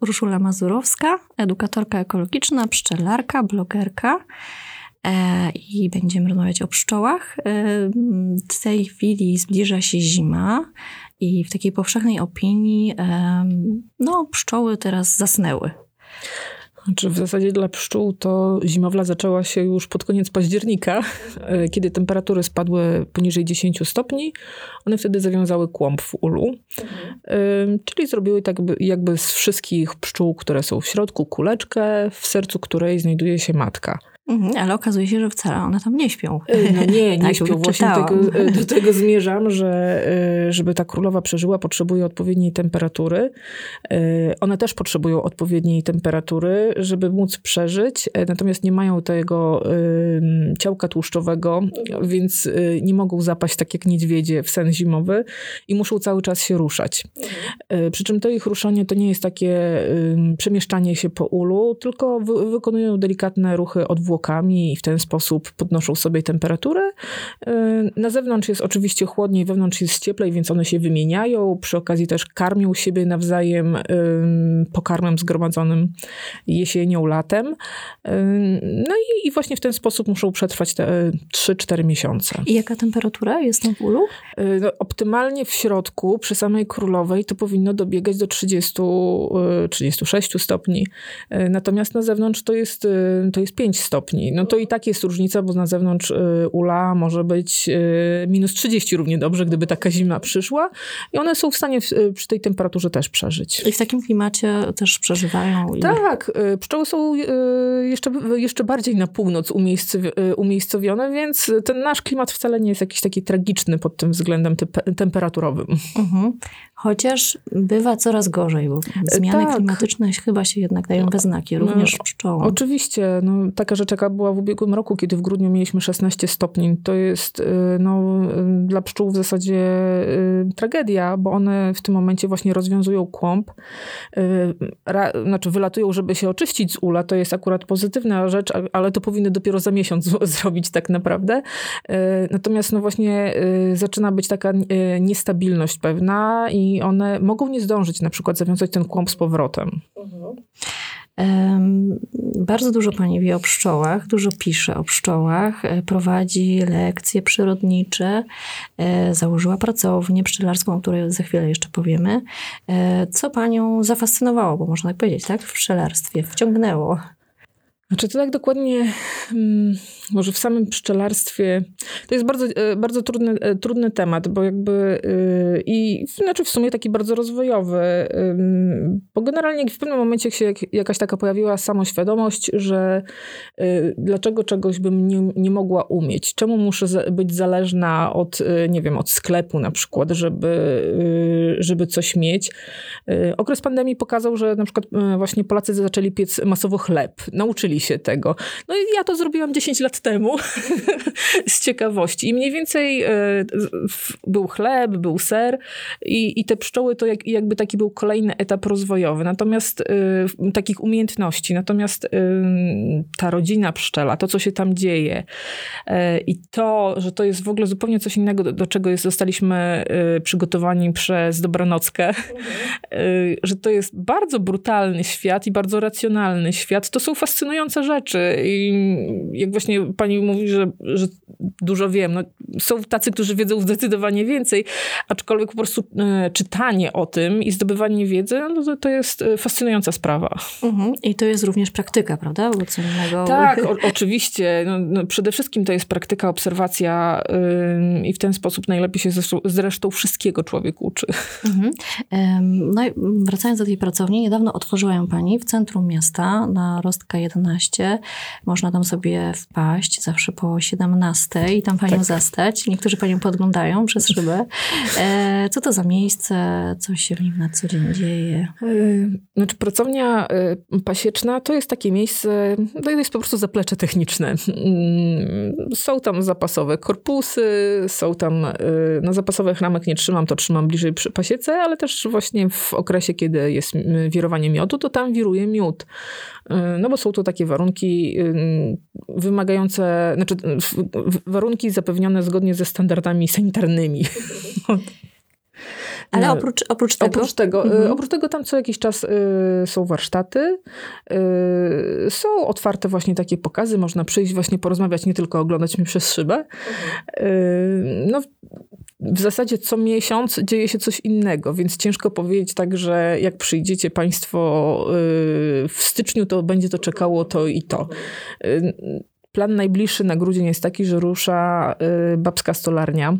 Urszula Mazurowska, edukatorka ekologiczna, pszczelarka, blogerka e, i będziemy rozmawiać o pszczołach. E, w tej chwili zbliża się zima i w takiej powszechnej opinii e, no, pszczoły teraz zasnęły. Znaczy w zasadzie dla pszczół to zimowla zaczęła się już pod koniec października, e, kiedy temperatury spadły poniżej 10 stopni. One wtedy zawiązały kłąb w ulu, mhm. czyli zrobiły tak jakby z wszystkich pszczół, które są w środku, kuleczkę, w sercu której znajduje się matka. Mhm, ale okazuje się, że wcale one tam nie śpią. E, no nie, nie tak, śpią. Właśnie tego, e, do tego zmierzam, że e, żeby ta królowa przeżyła, potrzebuje odpowiedniej temperatury. One też potrzebują odpowiedniej temperatury, żeby móc przeżyć, natomiast nie mają tego ciałka tłuszczowego, więc nie mogą zapaść tak jak niedźwiedzie w sen zimowy i muszą cały czas się ruszać. Przy czym to ich ruszanie to nie jest takie przemieszczanie się po ulu, tylko wykonują delikatne ruchy odwłoczeniowe zwłokami i w ten sposób podnoszą sobie temperaturę. Y, na zewnątrz jest oczywiście chłodniej, wewnątrz jest cieplej, więc one się wymieniają. Przy okazji też karmią siebie nawzajem y, pokarmem zgromadzonym jesienią, latem. Y, no i, i właśnie w ten sposób muszą przetrwać te 3-4 miesiące. I jaka temperatura jest na bólu? No, optymalnie w środku, przy samej królowej, to powinno dobiegać do 30, 36 stopni. Natomiast na zewnątrz to jest, to jest 5 stopni stopni. No to i tak jest różnica, bo na zewnątrz y, ula może być y, minus 30 równie dobrze, gdyby taka zima przyszła. I one są w stanie y, przy tej temperaturze też przeżyć. I w takim klimacie też przeżywają? Tak. Pszczoły są jeszcze, jeszcze bardziej na północ umiejscowione, więc ten nasz klimat wcale nie jest jakiś taki tragiczny pod tym względem temperaturowym. Mhm. Chociaż bywa coraz gorzej, bo zmiany tak. klimatyczne chyba się jednak dają we znaki, również no, pszczołom. Oczywiście. No, taka rzecz, jaka była w ubiegłym roku, kiedy w grudniu mieliśmy 16 stopni, to jest y, no, y, dla pszczół w zasadzie tragedia, bo one w tym momencie właśnie rozwiązują kłąb. Ra, znaczy wylatują, żeby się oczyścić z ula, to jest akurat pozytywna rzecz, ale to powinny dopiero za miesiąc zrobić tak naprawdę. Natomiast no właśnie zaczyna być taka niestabilność pewna i one mogą nie zdążyć na przykład zawiązać ten kłąb z powrotem. Mhm. Bardzo dużo pani wie o pszczołach, dużo pisze o pszczołach, e, prowadzi lekcje przyrodnicze, e, założyła pracownię pszczelarską, o której za chwilę jeszcze powiemy. E, co panią zafascynowało, bo można tak powiedzieć, tak? W pszczelarstwie, wciągnęło? Znaczy to tak dokładnie, hmm, może w samym pszczelarstwie, to jest bardzo, e, bardzo trudny, e, trudny temat, bo jakby yy, i znaczy w sumie taki bardzo rozwojowy, bo generalnie w pewnym momencie się jak, jakaś taka pojawiła samoświadomość, że dlaczego czegoś bym nie, nie mogła umieć, czemu muszę być zależna od, nie wiem, od sklepu na przykład, żeby, żeby coś mieć. Okres pandemii pokazał, że na przykład właśnie Polacy zaczęli piec masowo chleb, nauczyli się tego. No i ja to zrobiłam 10 lat temu z ciekawości. I mniej więcej e, był chleb, był ser i, i te pszczoły to jak, jakby taki był kolejny etap rozwojowy. Natomiast e, takich umiejętności. Natomiast e, ta rodzina pszczela, to co się tam dzieje i to, że to jest w ogóle zupełnie coś innego, do, do czego jest, zostaliśmy przygotowani przez Dobranockę, mhm. że to jest bardzo brutalny świat i bardzo racjonalny świat. To są fascynujące fascynujące rzeczy. I jak właśnie pani mówi, że, że dużo wiem, no, są tacy, którzy wiedzą zdecydowanie więcej, aczkolwiek po prostu e, czytanie o tym i zdobywanie wiedzy, no to, jest e, fascynująca sprawa. Mhm. I to jest również praktyka, prawda? Bo co innego... Tak, o, oczywiście. No, no, przede wszystkim to jest praktyka, obserwacja yy, i w ten sposób najlepiej się zresztą, zresztą wszystkiego człowiek uczy. Mhm. No i wracając do tej pracowni, niedawno otworzyła ją pani w centrum miasta na Rostka 11. Można tam sobie wpaść zawsze po 17 i tam panią tak. zastać. Niektórzy panią podglądają przez szybę. E, co to za miejsce? Co się w nim na co dzień dzieje? E, znaczy pracownia e, pasieczna to jest takie miejsce, to jest po prostu zaplecze techniczne. Mm, są tam zapasowe korpusy, są tam, no zapasowych ramek nie trzymam, to trzymam bliżej przy pasiece, ale też właśnie w okresie, kiedy jest wirowanie miodu, to tam wiruje miód. No bo są to takie warunki wymagające, znaczy warunki zapewnione zgodnie ze standardami sanitarnymi. Ale oprócz, oprócz tego? Oprócz tego, mhm. oprócz tego tam co jakiś czas y, są warsztaty, y, są otwarte właśnie takie pokazy, można przyjść właśnie porozmawiać, nie tylko oglądać mnie przez szybę. Mhm. Y, no, w zasadzie co miesiąc dzieje się coś innego, więc ciężko powiedzieć tak, że jak przyjdziecie Państwo y, w styczniu, to będzie to czekało to i to. Y, plan najbliższy na grudzień jest taki, że rusza y, babska stolarnia.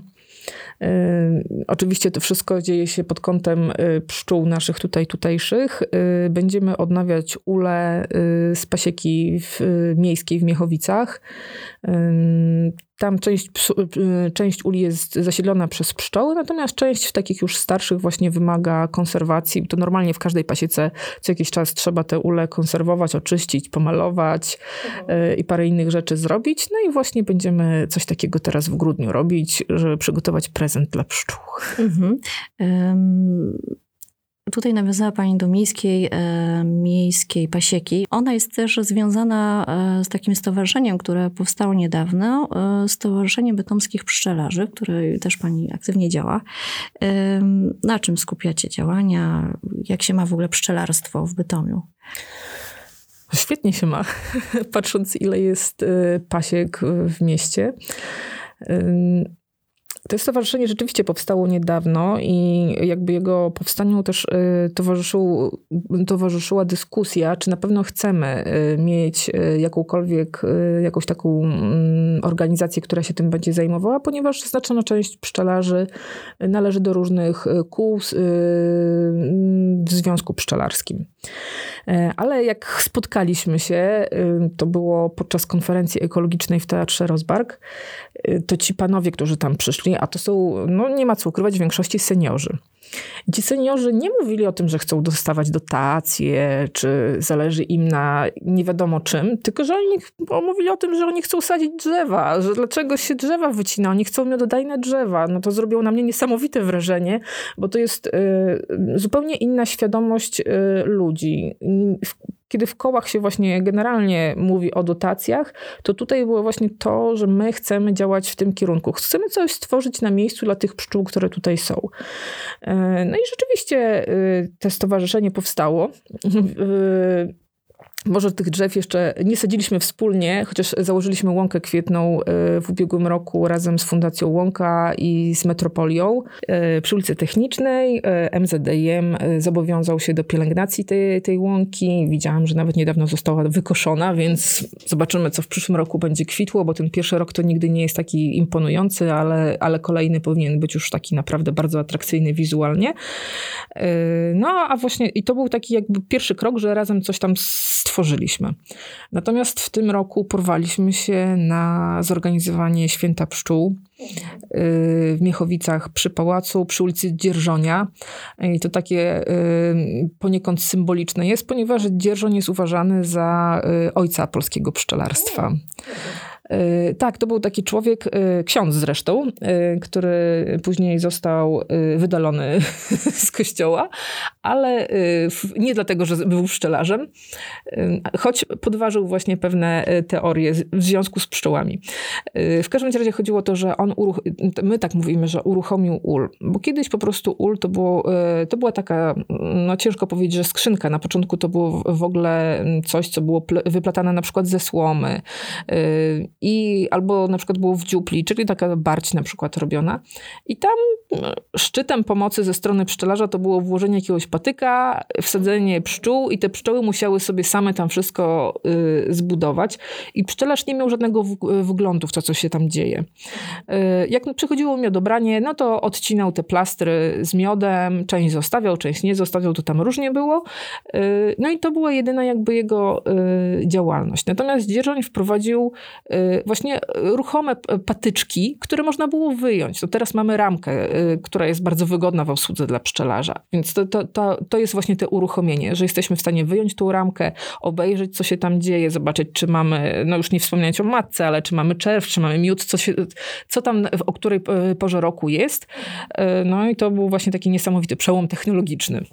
Oczywiście to wszystko dzieje się pod kątem pszczół naszych tutaj tutejszych. Będziemy odnawiać ule z pasieki w, miejskiej w Miechowicach. Tam część, y, część uli jest zasiedlona przez pszczoły, natomiast część takich już starszych właśnie wymaga konserwacji. To normalnie w każdej pasiece co jakiś czas trzeba te ule konserwować, oczyścić, pomalować mhm. i parę innych rzeczy zrobić. No i właśnie będziemy coś takiego teraz w grudniu robić, żeby przygotować prezent dla pszczół. Mhm. Um Tutaj nawiązała Pani do miejskiej, e, miejskiej pasieki. Ona jest też związana e, z takim stowarzyszeniem, które powstało niedawno, e, Stowarzyszeniem Bytomskich Pszczelarzy, które też Pani aktywnie działa. E, na czym skupiacie działania? Jak się ma w ogóle pszczelarstwo w Bytomiu? Świetnie się ma, patrząc ile jest e, pasiek w mieście. To stowarzyszenie rzeczywiście powstało niedawno i jakby jego powstaniu też y, towarzyszył, towarzyszyła dyskusja, czy na pewno chcemy y, mieć y, jakąkolwiek, jakąś taką mm, organizację, która się tym będzie zajmowała, ponieważ znaczna część pszczelarzy należy do różnych kół w Związku Pszczelarskim. Ale jak spotkaliśmy się, to było podczas konferencji ekologicznej w Teatrze Rozbark, to ci panowie, którzy tam przyszli, a to są, no nie ma co ukrywać, w większości seniorzy. Ci seniorzy nie mówili o tym, że chcą dostawać dotacje, czy zależy im na nie wiadomo czym, tylko że oni mówili o tym, że oni chcą sadzić drzewa, że dlaczego się drzewa wycina, oni chcą miododajne drzewa. No to zrobiło na mnie niesamowite wrażenie, bo to jest y, zupełnie inna świadomość y, ludzi kiedy w kołach się właśnie generalnie mówi o dotacjach, to tutaj było właśnie to, że my chcemy działać w tym kierunku. Chcemy coś stworzyć na miejscu dla tych pszczół, które tutaj są. E, no i rzeczywiście y, to stowarzyszenie powstało. Może tych drzew jeszcze nie sadziliśmy wspólnie, chociaż założyliśmy łąkę kwietną e, w ubiegłym roku razem z Fundacją Łąka i z Metropolią e, przy ulicy Technicznej. E, MZDM zobowiązał się do pielęgnacji tej, tej łąki. Widziałam, że nawet niedawno została wykoszona, więc zobaczymy, co w przyszłym roku będzie kwitło, bo ten pierwszy rok to nigdy nie jest taki imponujący, ale, ale kolejny powinien być już taki naprawdę bardzo atrakcyjny wizualnie. No, a właśnie i to był taki jakby pierwszy krok, że razem coś tam stworzyliśmy tworzyliśmy. Natomiast w tym roku porwaliśmy się na zorganizowanie Święta Pszczół y, w Miechowicach przy pałacu, przy ulicy Dzierżonia. I to takie y, poniekąd symboliczne jest, ponieważ Dzierżon jest uważany za y, ojca polskiego pszczelarstwa. E, tak, to był taki człowiek, e, ksiądz zresztą, e, który później został wydalony z kościoła, ale nie dlatego, że był pszczelarzem, choć podważył właśnie pewne teorie w związku z pszczołami. W każdym razie chodziło o to, że on, my tak mówimy, że uruchomił ul, bo kiedyś po prostu ul to, było, to była taka, no ciężko powiedzieć, że skrzynka. Na początku to było w ogóle coś, co było wyplatane na przykład ze słomy i albo na przykład było w dziupli, czyli taka barć na przykład robiona. I tam no, szczytem pomocy ze strony pszczelarza to było włożenie jakiegoś patyka, wsadzenie pszczół i te pszczoły musiały sobie same tam wszystko y, zbudować. I pszczelarz nie miał żadnego wglądu w to, co się tam dzieje. Y, jak przychodziło miodobranie, no to odcinał te plastry z miodem, część zostawiał, część nie zostawiał, to tam różnie było. Y, no i to była jedyna jakby jego y, działalność. Natomiast Dzierżoń wprowadził y, właśnie ruchome patyczki, które można było wyjąć. To teraz mamy ramkę, y, która jest bardzo wygodna w obsłudze dla pszczelarza. Więc to, to, to, to jest właśnie to uruchomienie, że jesteśmy w stanie wyjąć tą ramkę, obejrzeć, co się tam dzieje, zobaczyć, czy mamy, no już nie wspomnieć o matce, ale czy mamy czerw, czy mamy miód, co, się, co tam, o której porze roku jest. Y, no i to był właśnie taki niesamowity przełom technologiczny.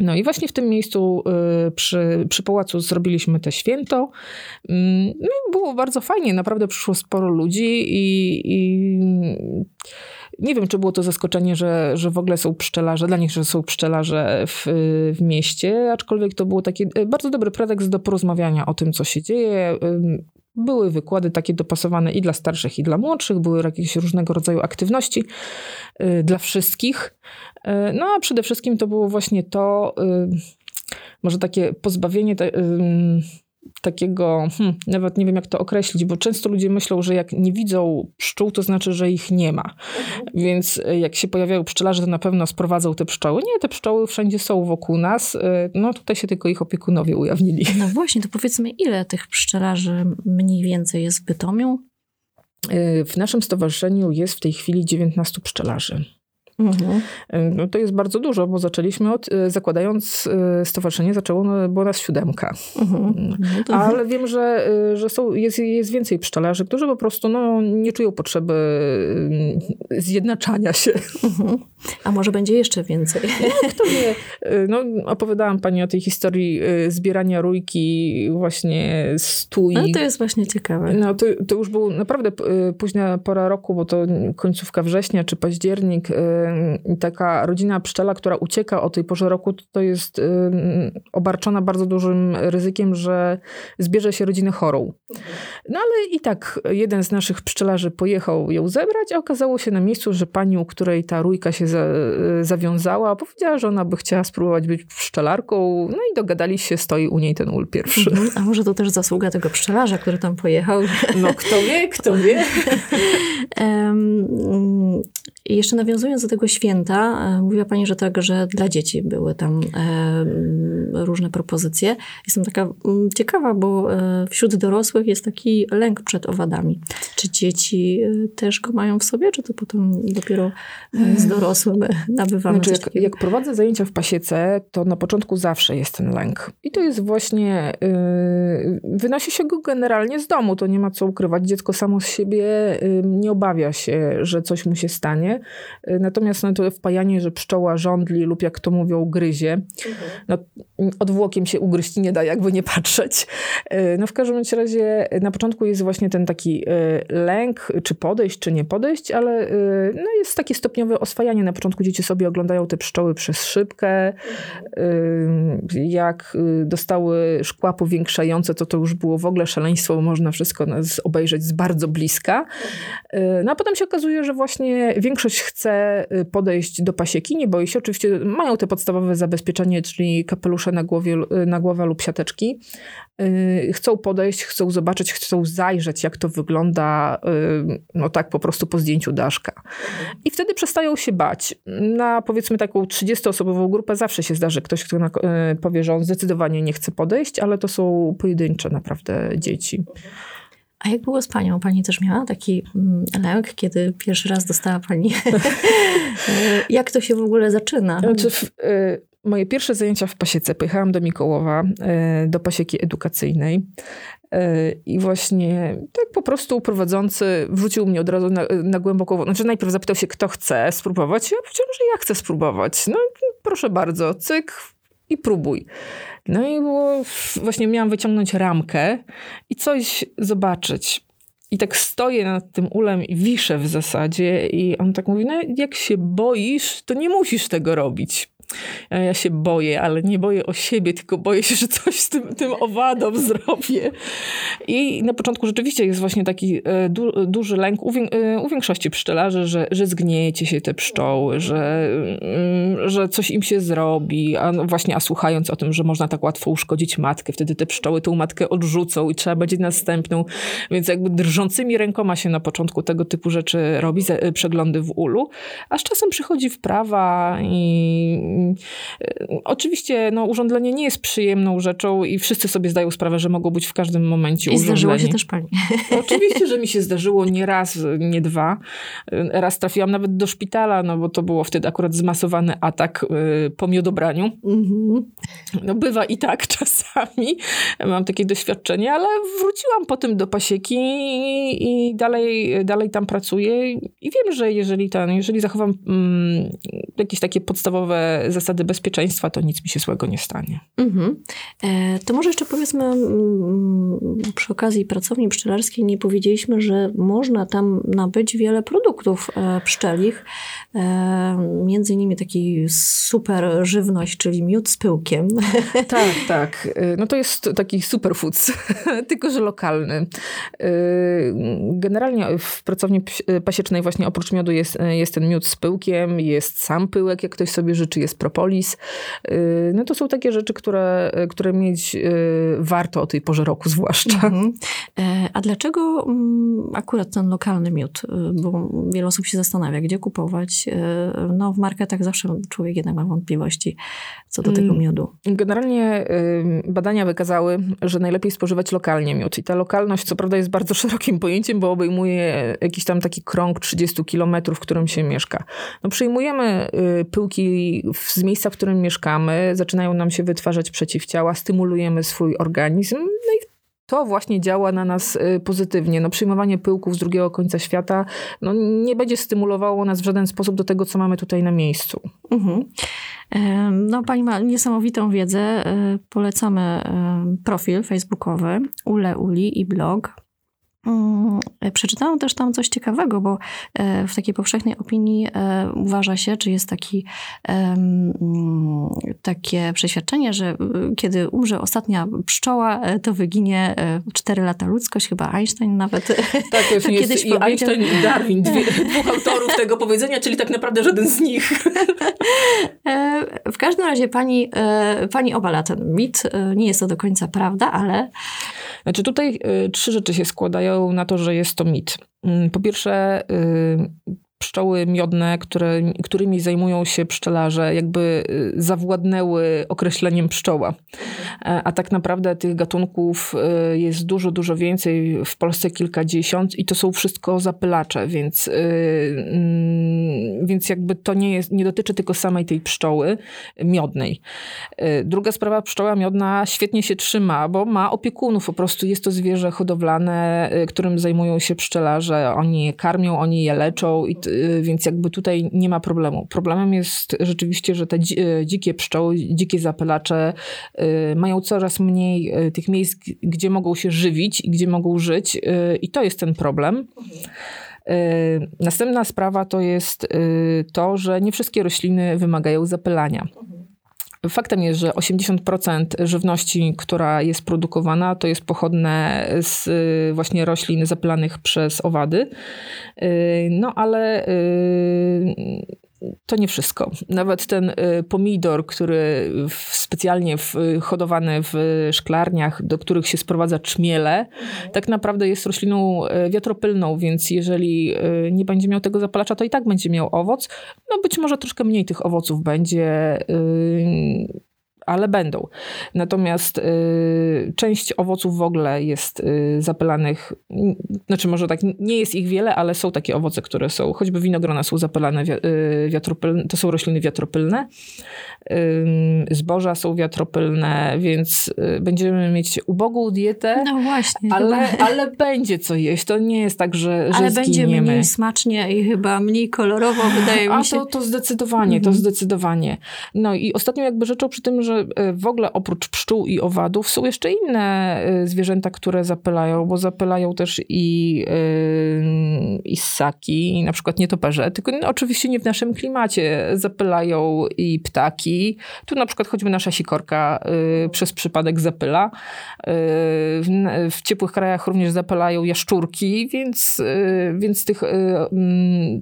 No i właśnie w tym miejscu y, przy, przy pałacu zrobiliśmy te święto. Mm, no i było bardzo fajnie, naprawdę przyszło sporo ludzi i, i nie wiem, czy było to zaskoczenie, że, że w ogóle są pszczelarze, dla nich, że są pszczelarze w, w mieście, aczkolwiek to był taki y, bardzo dobry pretekst do porozmawiania o tym, co się dzieje. Były wykłady takie dopasowane i dla starszych, i dla młodszych, były jakieś różnego rodzaju aktywności y, dla wszystkich. Y, no a przede wszystkim to było właśnie to, może takie pozbawienie te, takiego, hmm, nawet nie wiem jak to określić, bo często ludzie myślą, że jak nie widzą pszczół, to znaczy, że ich nie ma. Mhm. Więc e, jak się pojawiają pszczelarze, to na pewno sprowadzą te pszczoły. Nie, te pszczoły wszędzie są wokół nas. E, no tutaj się tylko ich opiekunowie ujawnili. No właśnie, to powiedzmy, ile tych pszczelarzy mniej więcej jest w Bytomiu? E, w naszym stowarzyszeniu jest w tej chwili 19 pszczelarzy. Mhm. No to jest bardzo dużo, bo zaczęliśmy od, e, zakładając e, stowarzyszenie, zaczęło, no, było nas siódemka. Mhm. Mm. No Ale wiem, że, e, że są, jest, jest więcej pszczelarzy, którzy po prostu no, nie czują potrzeby zjednaczania się. Mhm. A może będzie jeszcze więcej? No, kto wie. No, opowiadałam pani o tej historii zbierania rójki, właśnie stój. No to jest właśnie ciekawe. No to, to już był naprawdę późna pora roku, bo to końcówka września czy październik taka rodzina pszczela, która ucieka o tej porze roku, to jest obarczona bardzo dużym ryzykiem, że zbierze się rodzinę chorą. No ale i tak jeden z naszych pszczelarzy pojechał ją zebrać, a okazało się na miejscu, że pani, u której ta rójka się za, zawiązała, powiedziała, że ona by chciała spróbować być pszczelarką, no i dogadali się, stoi u niej ten ul pierwszy. Mhm. A może to też zasługa tego pszczelarza, który tam pojechał? No kto wie, kto wie. um, jeszcze nawiązując do tego święta, e, mówiła Pani, że tak, że dla dzieci były tam e, różne propozycje. Jestem taka ciekawa, bo e, wśród dorosłych jest taki lęk przed owadami. Czy dzieci też go mają w sobie, czy to potem dopiero z dorosłym nabywamy? Znaczy, jak, jak, prowadzę zajęcia w pasiece, to na początku zawsze jest ten lęk. I to jest właśnie, yy, wynosi się go generalnie z domu, to nie ma co ukrywać. Dziecko samo z siebie yy, nie obawia się, że coś mu się stanie. Yy, natomiast no, to wpajanie, że pszczoła żądli lub jak to mówią, gryzie, mhm. no, odwłokiem się ugryźć nie da, jakby nie patrzeć. E, no w każdym razie na początku jest właśnie ten taki e, lęk, czy podejść, czy nie podejść, ale no jest takie stopniowe oswajanie. Na początku dzieci sobie oglądają te pszczoły przez szybkę. Jak dostały szkła powiększające, to to już było w ogóle szaleństwo, można wszystko obejrzeć z bardzo bliska. No a potem się okazuje, że właśnie większość chce podejść do pasieki, nie boi się. Oczywiście mają te podstawowe zabezpieczenie, czyli kapelusze na, głowie, na głowę lub siateczki. Y, chcą podejść, chcą zobaczyć, chcą zajrzeć, jak to wygląda, y, no tak po prostu po zdjęciu daszka. I wtedy przestają się bać. Na powiedzmy taką 30-osobową grupę zawsze się zdarzy ktoś, kto y, powie, że on zdecydowanie nie chce podejść, ale to są pojedyncze naprawdę dzieci. A jak było z panią? Pani też miała taki mm, lęk, kiedy pierwszy raz dostała pani. jak to się w ogóle zaczyna? Znaczy, w, y, moje pierwsze zajęcia w pasiece pojechałam do Mikołowa, y, do pasieki edukacyjnej. Y, I właśnie tak po prostu prowadzący wrzucił mnie od razu na, na głęboką Znaczy najpierw zapytał się, kto chce spróbować. Ja powiedziałam, że ja chcę spróbować. No proszę bardzo, cyk i próbuj. No i było, właśnie miałam wyciągnąć ramkę i coś zobaczyć. I tak stoję nad tym ulem i wiszę w zasadzie i on tak mówi, no jak się boisz, to nie musisz tego robić. Ja się boję, ale nie boję o siebie, tylko boję się, że coś z tym, tym owadom zrobię. I na początku rzeczywiście jest właśnie taki e, du, duży lęk u, e, u, większości pszczelarzy, że, że zgniecie się te pszczoły, że, mm, że coś im się zrobi. A no właśnie, a słuchając o tym, że można tak łatwo uszkodzić matkę, wtedy te pszczoły tą matkę odrzucą i trzeba będzie następną. Więc jakby drżącymi rękoma się na początku tego typu rzeczy robi, przeglądy w ulu, a z czasem przychodzi wprawa i Oczywiście no, urządlenie nie jest przyjemną rzeczą i wszyscy sobie zdają sprawę, że mogą być w każdym momencie I urządlenie. zdarzyło się też pani. Oczywiście, że mi się zdarzyło nie raz, nie dwa. Raz trafiłam nawet do szpitala, no bo to było wtedy akurat zmasowany atak y, po miodobraniu. Mhm. No bywa i tak czasami. Mam takie doświadczenie, ale wróciłam potem do pasieki i, i dalej, dalej tam pracuję i wiem, że jeżeli, ten, jeżeli zachowam mm, jakieś takie podstawowe zasady bezpieczeństwa, to nic mi się złego nie stanie. Mhm. E, to może jeszcze powiedzmy mm, przy okazji pracowni pszczelarskiej nie powiedzieliśmy, że można tam nabyć wiele produktów e, pszczelich, e, między innymi taki super żywność, czyli miód z pyłkiem. Tak, tak. E, no to jest taki superfoods, tylko że lokalny. E, generalnie w pracowni pasiecznej właśnie oprócz miodu jest, jest ten miód z pyłkiem, jest sam pyłek, jak ktoś sobie życzy, jest propolis. No to są takie rzeczy, które, które mieć warto o tej porze roku zwłaszcza. Mhm. A dlaczego mm, akurat ten lokalny miód? Bo wiele osób się zastanawia, gdzie kupować. No w marketach zawsze człowiek jednak ma wątpliwości co do tego mm. miodu. Generalnie badania wykazały, że najlepiej spożywać lokalnie miód. I ta lokalność co prawda jest bardzo szerokim pojęciem, bo obejmuje jakiś tam taki krąg 30 kilometrów, w którym się mieszka. No przyjmujemy y, pyłki z miejsca, w którym mieszkamy, zaczynają nam się wytwarzać przeciwciała, stymulujemy swój organizm, no i to właśnie działa na nas y, pozytywnie. No, przyjmowanie pyłków z drugiego końca świata no, nie będzie stymulowało nas w żaden sposób do tego, co mamy tutaj na miejscu. Mhm. No, pani ma niesamowitą wiedzę. E, polecamy profil facebookowy Ule Uli i blog przeczytałam też tam coś ciekawego, bo e, w takiej powszechnej opinii e, uważa się, czy jest taki, mm, takie przeświadczenie, że e, kiedy umrze ostatnia pszczoła, to wyginie 4 lata ludzkość, chyba Einstein nawet. Tak, to jest kiedyś i Einstein i Darwin, dwie, dwóch autorów tego powiedzenia, czyli tak naprawdę żaden z nich. W każdym razie pani, pani obala ten mit. Nie jest to do końca prawda, ale... Znaczy tutaj trzy rzeczy się składają na to, że jest to mit. Mm, po pierwsze, y, pszczoły miodne, które, którymi zajmują się pszczelarze, jakby y, zawładnęły określeniem pszczoła. E, a tak naprawdę tych gatunków y, jest dużo, dużo więcej, w Polsce kilkadziesiąt i to są wszystko zapylacze, więc, mm, więc jakby to nie, jest, nie dotyczy tylko samej tej pszczoły miodnej. E, druga sprawa, pszczoła miodna świetnie się trzyma, bo ma opiekunów, po prostu jest to zwierzę hodowlane, którym zajmują się pszczelarze, oni je karmią, oni je leczą i Y, więc jakby tutaj nie ma problemu. Problemem jest rzeczywiście, że te y, dzikie pszczoły, dzikie zapylacze y, mają coraz mniej tych miejsc, gdzie mogą się żywić i gdzie mogą żyć i to jest ten problem. Następna sprawa to jest to, że nie wszystkie rośliny wymagają zapylania. Faktem jest, że 80% żywności, która jest produkowana, to jest pochodne z y, właśnie roślin zapylanych przez owady. Y, no ale y, to nie wszystko. Nawet ten y, pomidor, który specjalnie hodowany w szklarniach, do których się sprowadza czmiele, mhm. tak naprawdę jest rośliną y, wiatropylną, więc jeżeli y, nie będzie miał tego zapalacza, to i tak będzie miał owoc. No być może troszkę mniej tych owoców będzie ale będą. Natomiast y, część owoców w ogóle jest y, zapylanych, znaczy może tak, nie jest ich wiele, ale są takie owoce, które są, choćby winogrona są zapylane wi y, wiatropylne, to są rośliny wiatropylne, zboża są wiatropylne, więc y, będziemy mieć ubogą dietę, no właśnie, ale, ale będzie co jeść. To nie jest tak, że, że Ale będzie mniej smacznie i chyba mniej kolorowo, wydaje mi się. A to, to zdecydowanie, mhm. to zdecydowanie. No i ostatnią jakby rzeczą przy tym, że y, w ogóle oprócz pszczół i owadów są jeszcze inne y, zwierzęta, które zapylają, bo zapylają też i, i ssaki, na przykład nietoperze, tylko oczywiście nie w naszym klimacie. Zapylają i ptaki, tu na przykład choćby nasza sikorka przez przypadek zapyla. W, w, ciepłych krajach również zapylają jaszczurki, więc, więc tych mm,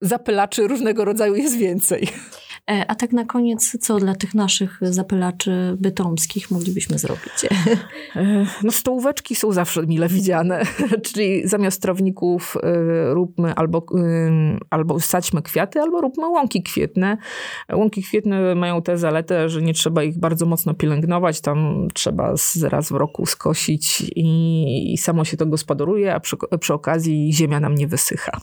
zapylaczy różnego rodzaju jest więcej. E, a tak na koniec, co dla tych naszych zapylaczy bytomskich moglibyśmy zrobić? E, no stołóweczki są zawsze mile widziane, czyli zamiast trawników e, róbmy albo, albo sadźmy kwiaty, albo róbmy łąki kwietne. Łąki kwietne mają tę zaletę, że nie trzeba ich bardzo mocno pielęgnować, tam trzeba raz w roku skosić i, i samo się to gospodaruje, a przy, przy okazji ziemia nam nie wysycha.